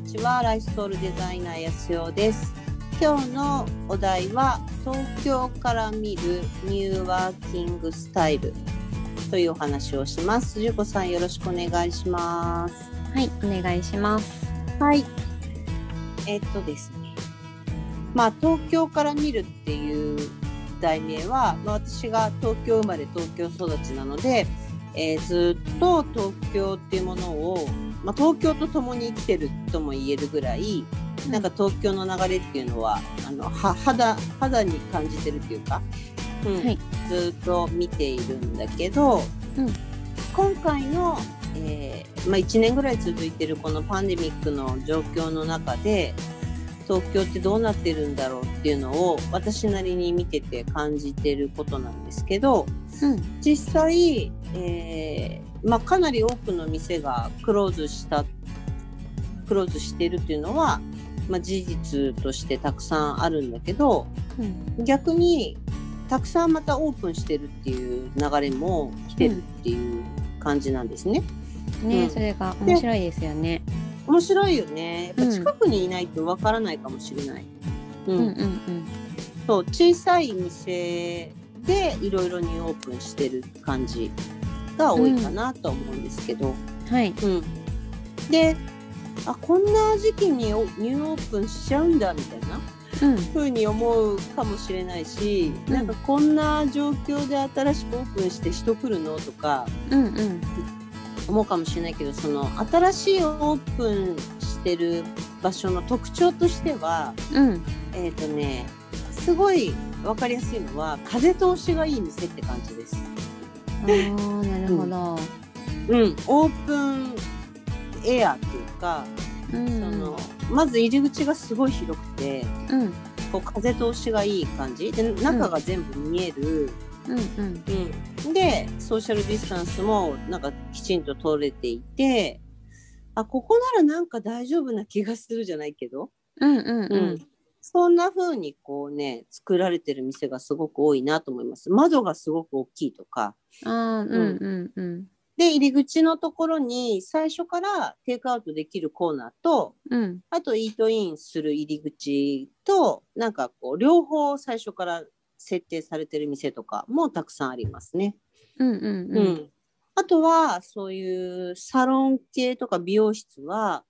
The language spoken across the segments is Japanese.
にちは。ライフソウルデザイナー安代です。今日のお題は東京から見るニューワーキングスタイルというお話をします。ゆうこさんよろしくお願いします。はい、お願いします。はい。えっとですね。まあ東京から見るっていう題名は、まあ、私が東京生まれ東京育ちなので、えーずっと東京っていうものを、まあ、東京と共に生きてるとも言えるぐらい、なんか東京の流れっていうのはあのは肌肌に感じてるっていうか、うんはい。ずっと見ているんだけど、うん。今回の、えーまあ、1年ぐらい続いてるこのパンデミックの状況の中で東京ってどうなってるんだろうっていうのを私なりに見てて感じてることなんですけどうん、実際、えーまあ、かなり多くの店がクローズしたクローズしてるっていうのは、まあ、事実としてたくさんあるんだけどうん、逆にたくさんまたオープンしてるっていう流れも来てるっていう感じなんですね。ね、うんそれが面白いですよね。面白いよね。やっぱうん近くにいないとわからないかもしれない。うんうん、うん、そう小さい店でいろいろニューオープンしてる感じが多いかなとは思うんですけど、うん、はい、うん。であこんな時期におニューオープンしちゃうんだみたいなうん、風に思うかもしれないし、うん。なんかこんな状況で新しくオープンして人来るのとかうん、うん、思うかもしれないけどその新しいオープンしてる場所の特徴としてはうん、えっ、とねすごい分かりやすいのは風通しがいい店って感じです。ああ、なるほど。うん、オープンエアっていうか、うん、そのまず入り口がすごい広くてうん、こう風通しがいい感じ？で中が全部見える、うん、うん、うん。でソーシャルディスタンスもなんかきちんと取れていてあここならなんか大丈夫な気がするじゃないけど、うん、うん、ううんん、そんな風にこうね作られてる店がすごく多いなと思います。窓がすごく大きいとか。ああ、うん、うん、うん、で入り口のところに最初からテイクアウトできるコーナーとうん、あとイートインする入り口となんかこう両方最初から設定されてる店とかもたくさんありますね。うん、うん、ううん、ん、あとはそういうサロン系とか美容室は、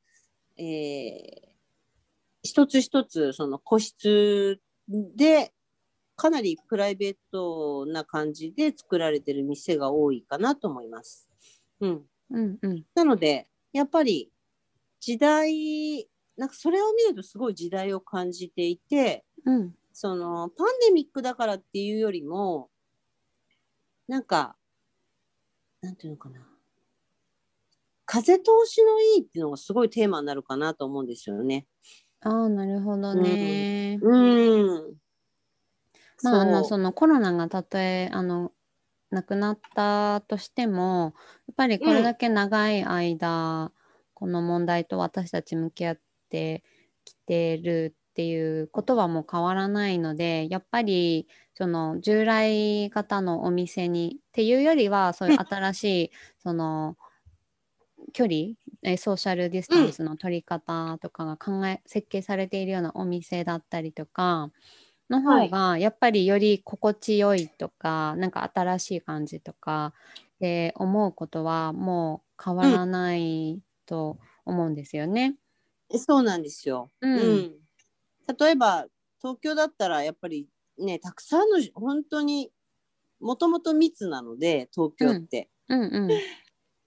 えー一つ一つその個室でかなりプライベートな感じで作られてる店が多いかなと思います。うん、うん、うん、なのでやっぱり時代なんかそれを見るとすごい時代を感じていてうん、そのパンデミックだからっていうよりもなんかなんていうのかな風通しのいいっていうのがすごいテーマになるかなと思うんですよね。ああ、なるほどね。うん。まあ、あの、そのコロナがたとえ、あの。なくなったとしても、やっぱりこれだけ長い間、この問題と私たち向き合ってきてるっていうことはもう変わらないので、やっぱりその従来型のお店にっていうよりは、そういう新しい、その距離、えソーシャルディスタンスの取り方とかが考え、設計されているようなお店だったりとか、の方がやっぱりより心地よいとか、なんか新しい感じとかで思うことはもう変わらないと思うんですよね。そうなんですよ。うんうん例えば東京だったらやっぱりねたくさんの本当にもともと密なので東京って。うんうん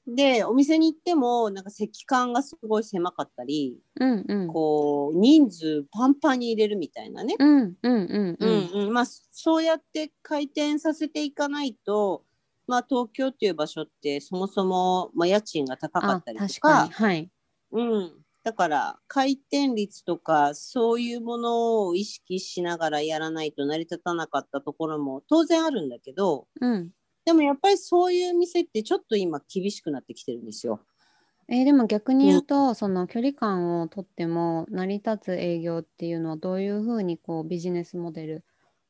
でお店に行ってもなんか席間がすごい狭かったり、うんうん。こう人数パンパンに入れるみたいなね、うんうんうんううんんうん。まあ、そうやって回転させていかないと、まあ、東京っていう場所ってそもそも、まあ、家賃が高かあったりと確かかに。はい。うん、だから回転率とかそういうものを意識しながらやらないと成り立たなかったところも当然あるんだけどうんでもやっぱりそういう店ってちょっと今厳しくなってきてるんですよ。えーでも逆に言うと、その距離感をとっても成り立つ営業っていうのはどういうふうにこうビジネスモデル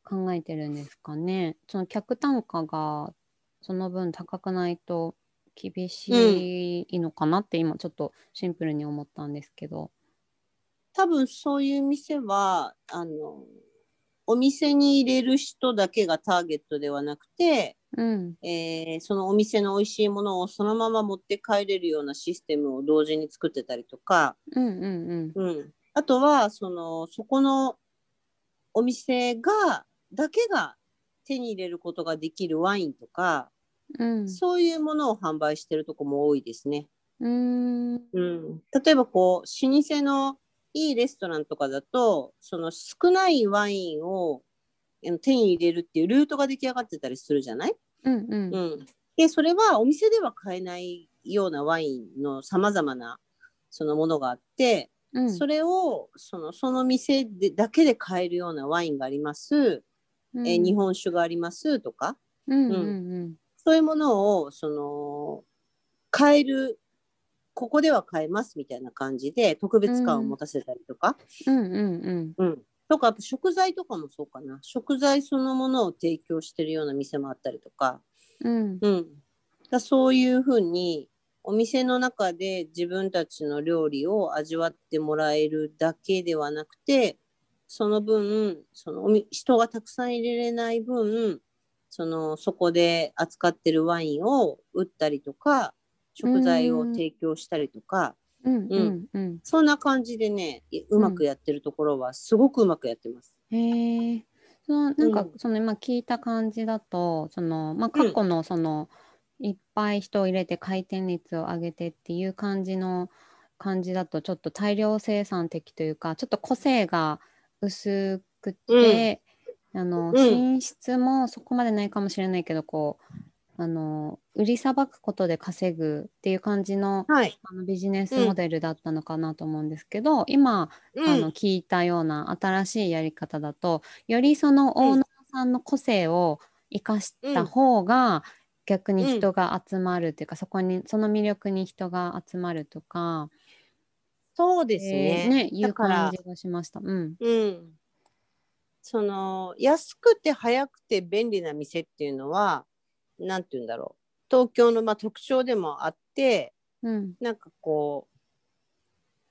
考えてるんですかね？その客単価がその分高くないと厳しいのかなって今ちょっとシンプルに思ったんですけど。多分そういう店はあのお店に入れる人だけがターゲットではなくて、うん。えーそのお店の美味しいものをそのまま持って帰れるようなシステムを同時に作ってたりとか、うんうんうん、あとはそのそこのお店がだけが手に入れることができるワインとか、うん。そういうものを販売してるとこも多いですね。うん。うん、例えばこう老舗のいいレストランとかだとその少ないワインを手に入れるっていうルートが出来上がってたりするじゃない、うんうん。うん、でそれはお店では買えないようなワインのさまざまなそのものがあって、うん。それをそのその店でだけで買えるようなワインがあります、うん。えー日本酒がありますとか。うん。うん。そういうものをその買えるここでは買えますみたいな感じで特別感を持たせたりとか、うんうんうん。うんとかあと食材とかもそうかな。食材そのものを提供してるような店もあったりとか,、うん。うん、だそういうふうにお店の中で自分たちの料理を味わってもらえるだけではなくてその分そのおみ人がたくさん入れれない分そのそこで扱ってるワインを売ったりとか食材を提供したりとか、うんうん。うんそんな感じでねいうまくやってるところはすごくうまくやってます。へえそのなんかうん。その今聞いた感じだとそのまあ過去のそのいっぱい人を入れて回転率を上げてっていう感じの感じだとちょっと大量生産的というかちょっと個性が薄くて、あのうん。品質もそこまでないかもしれないけどこうあの売りさばくことで稼ぐっていう感じのはい、あのビジネスモデルだったのかなと思うんですけど、今うん。あの聞いたような新しいやり方だとよりそのオーナーさんの個性を生かした方が逆に人が集まるっていうか、そこにその魅力に人が集まるとかそうですね。えーねいう感じがしました。うん。うん、その安くて早くて便利な店っていうのはなんて言うんだろう。東京のまあ特徴でもあってうん。なんかこう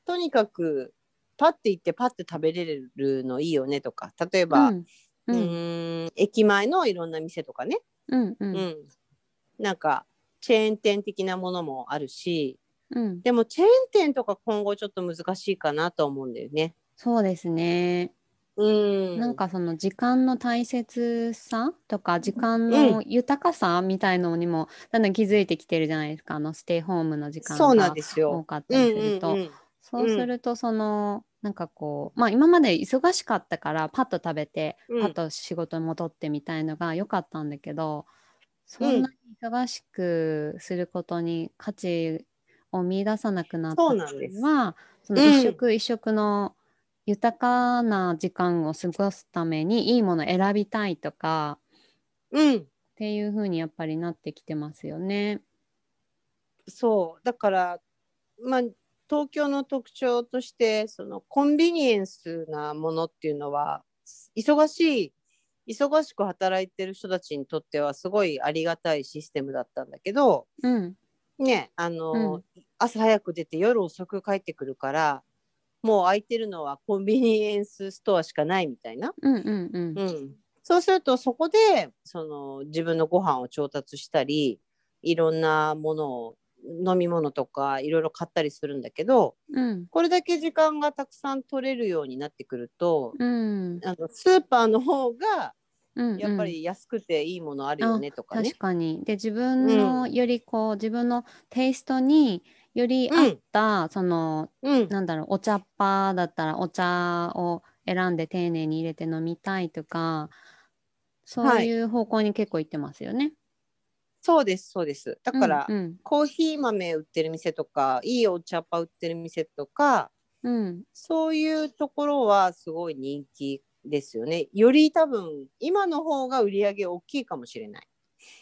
とにかくパッて行ってパッて食べれるのいいよねとか例えば、ううん。うん駅前のいろんな店とかね、うんううんん。なんかチェーン店的なものもあるしうん。でもチェーン店とか今後ちょっと難しいかなと思うんだよね。そうですね。うん、なんかその時間の大切さとか時間の豊かさみたいのにもだんだん気づいてきてるじゃないですか。あのステイホームの時間が。多かったりすると。そうするとその、なんかこうまあ今まで忙しかったからパッと食べて、うん。パッと仕事に戻ってみたいのが良かったんだけどそんなに忙しくすることに価値を見出さなくなったそうなんそのうん一食一食の豊かな時間を過ごすためにいいものを選びたいとかうん、っていう風にやっぱりなってきてますよね。そう。だからまあ東京の特徴としてそのコンビニエンスなものっていうのは忙しい忙しく働いてる人たちにとってはすごいありがたいシステムだったんだけどうん、ねあの、うん。朝早く出て夜遅く帰ってくるからもう空いてるのはコンビニエンスストアしかないみたいな。うんうんうんうん、そうするとそこでその自分のご飯を調達したりいろんなものを飲み物とかいろいろ買ったりするんだけどうんこれだけ時間がたくさん取れるようになってくると、うんあのスーパーの方がうんやっぱり安くていいものあるよねとかね確。かに。で自分のよりこう、自分のテイストにより合った、そのうん、なんだろうお茶っ葉だったらお茶を選んで丁寧に入れて飲みたいとかそういう方向に結構行ってますよね。そうですそうです。だから、うんコーヒー豆売ってる店とかいいお茶っ葉売ってる店とかうんうんそういうところはすごい人気ですよね。より多分今の方が売り上げ大きいかもしれない。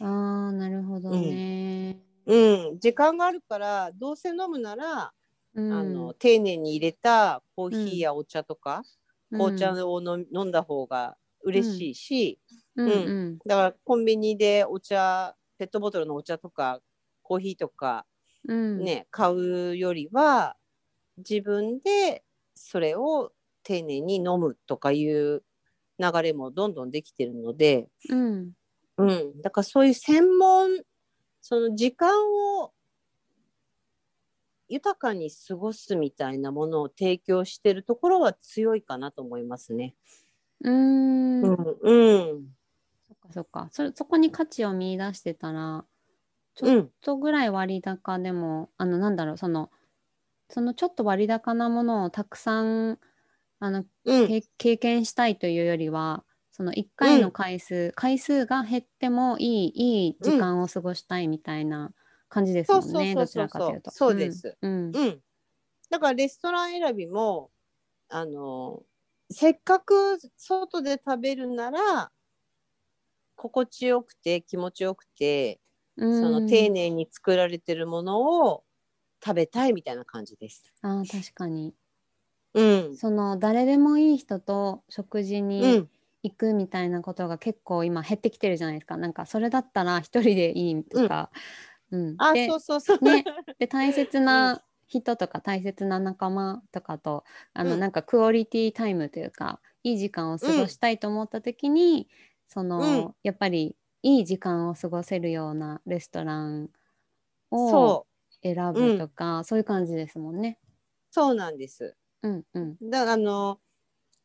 あーなるほどね。うん、時間があるからどうせ飲むなら、うん。あの丁寧に入れたコーヒーやお茶とか、紅茶うんを飲飲んだ方が嬉しいし、うんうん。だからコンビニでお茶ペットボトルのお茶とかコーヒーとかうん、ね、買うよりは自分でそれを丁寧に飲むとかいう流れもどんどんできてるので、うん、うん、だからそういう専門その時間を豊かに過ごすみたいなものを提供してるところは強いかなと思いますね。うーん、うん、うん、そっかそっか。そそこに価値を見出してたらちょっうん、とぐらい割高でも、あのなんだろうそのそのちょっと割高なものをたくさんあのうん、け経験したいというよりはその1回の回数、回数が減ってもいいいい時間を過ごしたいみたいな感じですもんね、どちらかというと。そうですうんうん。だからレストラン選びもあのせっかく外で食べるなら心地よくて気持ちよくてうん、その丁寧に作られてるものを食べたいみたいな感じです。あー確かにうん。その誰でもいい人と食事うにん。行くみたいなことが結構今減ってきてるじゃないですか。なんかそれだったら一人でいいとか、うん。あ、でそうそうそう。ね。で大切な人とか大切な仲間とかとあの、うん。なんかクオリティタイムというかいい時間を過ごしたいと思った時に、その、うん。やっぱりいい時間を過ごせるようなレストランをそ選ぶとか、そういう感じですもんね。う。そうなんです。うんうん。だからあの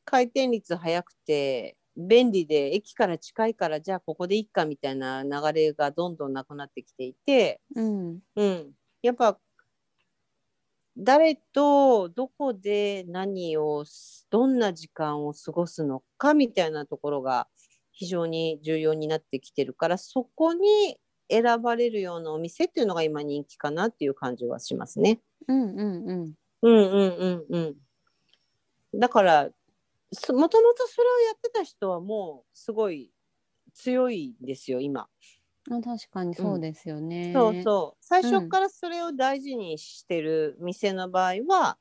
回転率早くて便利で駅から近いからじゃあここでいいかみたいな流れがどんどんなくなってきていて、うんうん、やっぱ誰とどこで何をどんな時間を過ごすのかみたいなところが非常に重要になってきてるからそこに選ばれるようなお店っていうのが今人気かなっていう感じはしますね。うんうんうんうんうんうんうん。だからそもともとそれをやってた人はもうすごい強いんですよ今。あ確かにそうですよね。そうそう。最初からそれを大事にしてる店の場合は、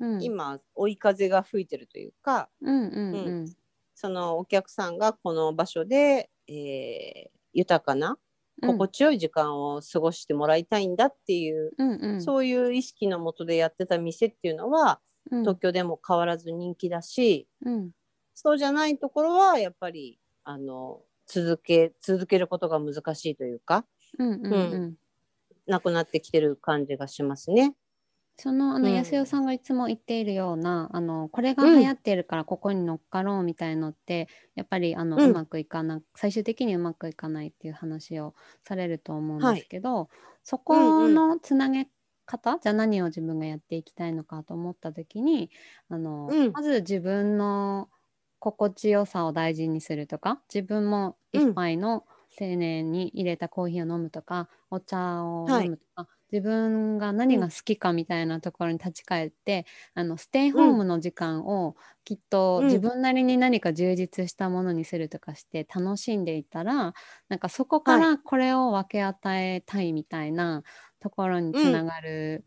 うん、今追い風が吹いてるというかうんうんうん。そのお客さんがこの場所で、えー豊かなうん。心地よい時間を過ごしてもらいたいんだっていう、うんうん。そういう意識のもとでやってた店っていうのはうん東京でも変わらず人気だし、うん。そうじゃないところはやっぱりあの続け続けることが難しいというかうんうんうん。なくなってきてる感じがしますね。そのあのうん。安代さんがいつも言っているような、あのこれがうん。流行ってるからここに乗っかろうみたいのって、やっぱりあの、ううんまくいかな最終的にうまくいかないっていう話をされると思うんですけど、そこのつなげ方、じゃあ何を自分がやっていきたいのかと思った時にあの、うん。まず自分の心地よさを大事にするとか自分も一杯の丁寧に入れたコーヒーを飲むとか、お茶を飲むとか、自分が何が好きかみたいなところに立ち返って、あのステイホームの時間をきっとうん。自分なりに何か充実したものにするとかして楽しんでいたらなんかそこからこれを分け与えたいみたいなところにつながる、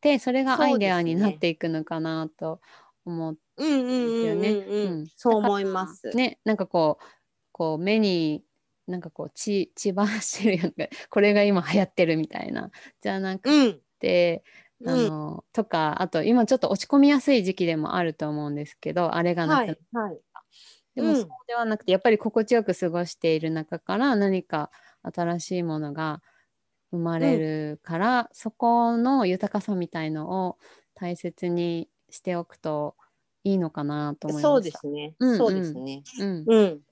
でそれがアイデアになっていくのかなと思って。うんうんうんうんよねうん。うん。そう思います。ねなんかこうこう目になんかこう血血走るようなこれが今流行ってるみたいなじゃなくうん。て、うん。あのとかあと今ちょっと落ち込みやすい時期でもあると思うんですけどあれがなくなっはいはい。でもうん。そうではなくてやっぱり心地よく過ごしている中から何か新しいものが生まれるから、そこの豊かさみたいのを大切にしておくといいのかなと思いました。そうですね。うんうんそうですね。うんうん。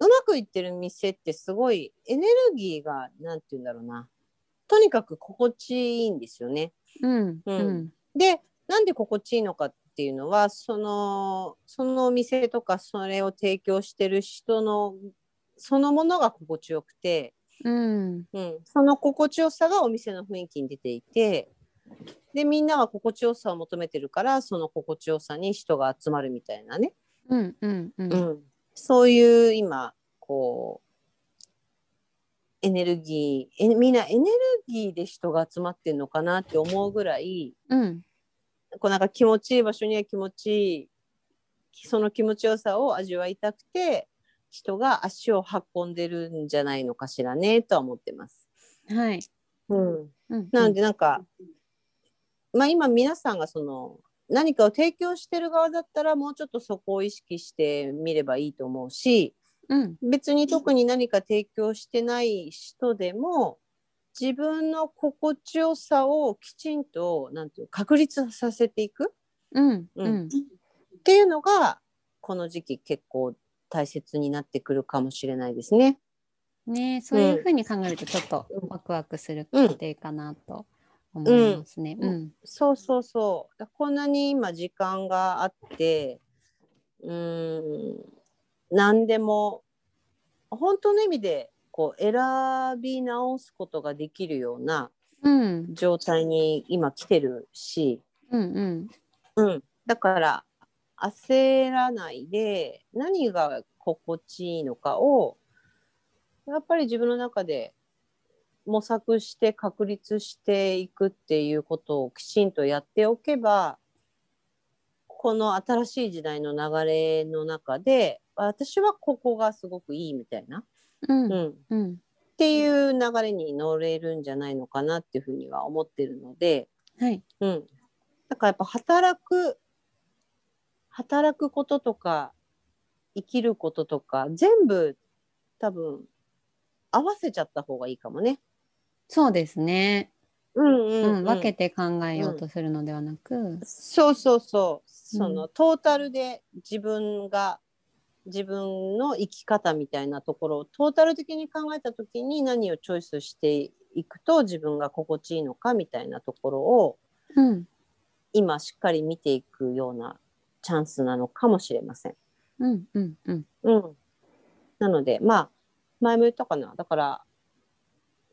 うまくいってる店ってすごいエネルギーがなんて言うんだろうな。とにかく心地いいんですよね。うんうんうんでなんで心地いいのかっていうのはそのそのお店とかそれを提供してる人のそのものが心地よくて、うん。うん、その心地よさがお店の雰囲気に出ていてでみんなは心地よさを求めてるからその心地よさに人が集まるみたいなね、うんうんうん。うん、そういう今こうエネルギーえみんなエネルギーで人が集まってるのかなって思うぐらいうん。こうなんか気持ちいい場所には気持ちいいその気持ちよさを味わいたくて人が足を運んでるんじゃないのかしらねとは思ってます。はい。うん。うん。なのでなんか、まあ今皆さんがその何かを提供してる側だったらもうちょっとそこを意識してみればいいと思うしうん。別に特に何か提供してない人でも自分の心地よさをきちんとなんていう確立させていく。うん。ううんん。っていうのがこの時期結構大切になってくるかもしれないですね。ねそういうふうに考えるとちょっとワクワクする過程かなと思いますね。ううん。んそうそうそう。だこんなに今時間があって、うーん、何でも、本当の意味でこう選び直すことができるようなうん。状態に今来てるし、うんうん。うん、だから焦らないで何が心地いいのかをやっぱり自分の中で模索して確立していくっていうことをきちんとやっておけばこの新しい時代の流れの中で私はここがすごくいいみたいな、うんうん、っうんていう流れに乗れるんじゃないのかなっていうふうには思ってるので。はいうん。だからやっぱ働く、働くこととか、生きることとか、全部多分合わせちゃった方がいいかもね。そうですね。うんううん分けて考えようとするのではなく、そうそうそう。その、うトータルで自分が、自分の生き方みたいなところをトータル的に考えた時に何をチョイスしていくと自分が心地いいのかみたいなところをうん今しっかり見ていくようなチャンスなのかもしれません。うんうんうんうん。なので、まあ、前も言ったかな。だから、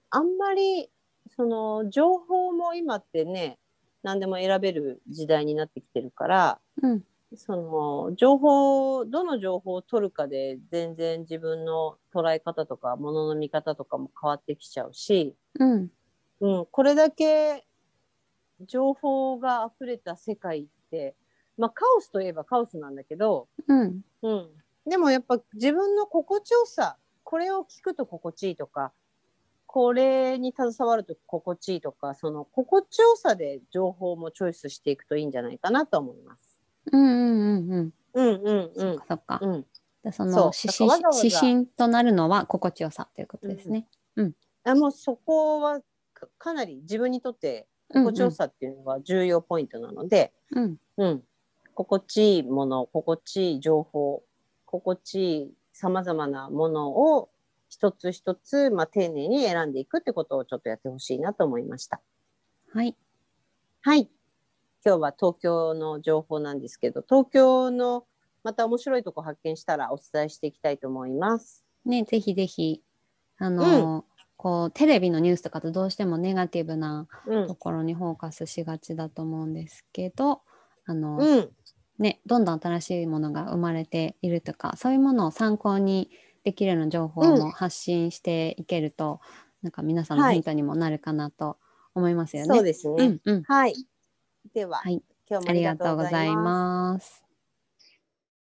あんまり、その、情報も今ってね、何でも選べる時代になってきてるから、うんその、情報、どの情報を取るかで、全然自分の捉え方とか、ものの見方とかも変わってきちゃうし、うんうん、これだけ情報が溢れた世界って、まあ、カオスといえばカオスなんだけど、うん。うん、でもやっぱ自分の心地よさこれを聞くと心地いいとかこれに携わると心地いいとかその心地よさで情報もチョイスしていくといいんじゃないかなと思います。うんうんうんうん。うんうんうそっんかそっか。うん、でそのそう。指だからわざわざ。指針となるのは心地よさということですね。あもうそこはかかなり自分にとって心地よさっていうのが重要ポイントなので、うん。うん、心地いいもの心地いい情報心地いいさまざまなものを一つ一つ、まあ、丁寧に選んでいくってことをちょっとやってほしいなと思いました。はい。はい。今日は東京の情報なんですけど、東京のまた面白いとこ発見したらお伝えしていきたいと思います。ねぜひぜひあの、こうテレビのニュースとかとどうしてもネガティブなうんと。ころにフォーカスしがちだと思うんですけどあの、うん。ね、どんどん新しいものが生まれているとかそういうものを参考にできるような情報うんも発信していけると、なんか皆さんのはいヒントにもなるかなと思いますよね。そうですね。うんうん、はい。では、はい、今日もありがとうございます。